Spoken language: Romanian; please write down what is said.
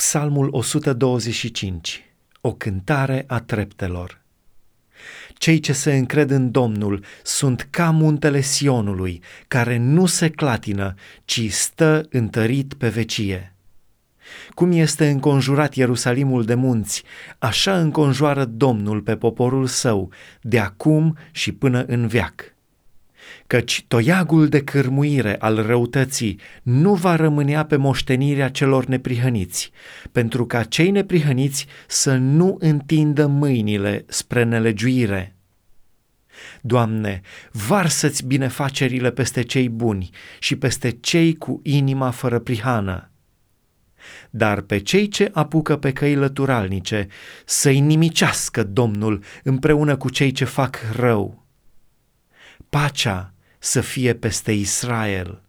Psalmul 125 O cântare a treptelor Cei ce se încred în Domnul sunt ca muntele Sionului, care nu se clatină, ci stă întărit pe vecie. Cum este înconjurat Ierusalimul de munți, așa înconjoară Domnul pe poporul său, de acum și până în viac căci toiagul de cârmuire al răutății nu va rămânea pe moștenirea celor neprihăniți, pentru ca cei neprihăniți să nu întindă mâinile spre nelegiuire. Doamne, varsă-ți binefacerile peste cei buni și peste cei cu inima fără prihană. Dar pe cei ce apucă pe căi lăturalnice să-i nimicească Domnul împreună cu cei ce fac rău. Pacea să fie peste Israel.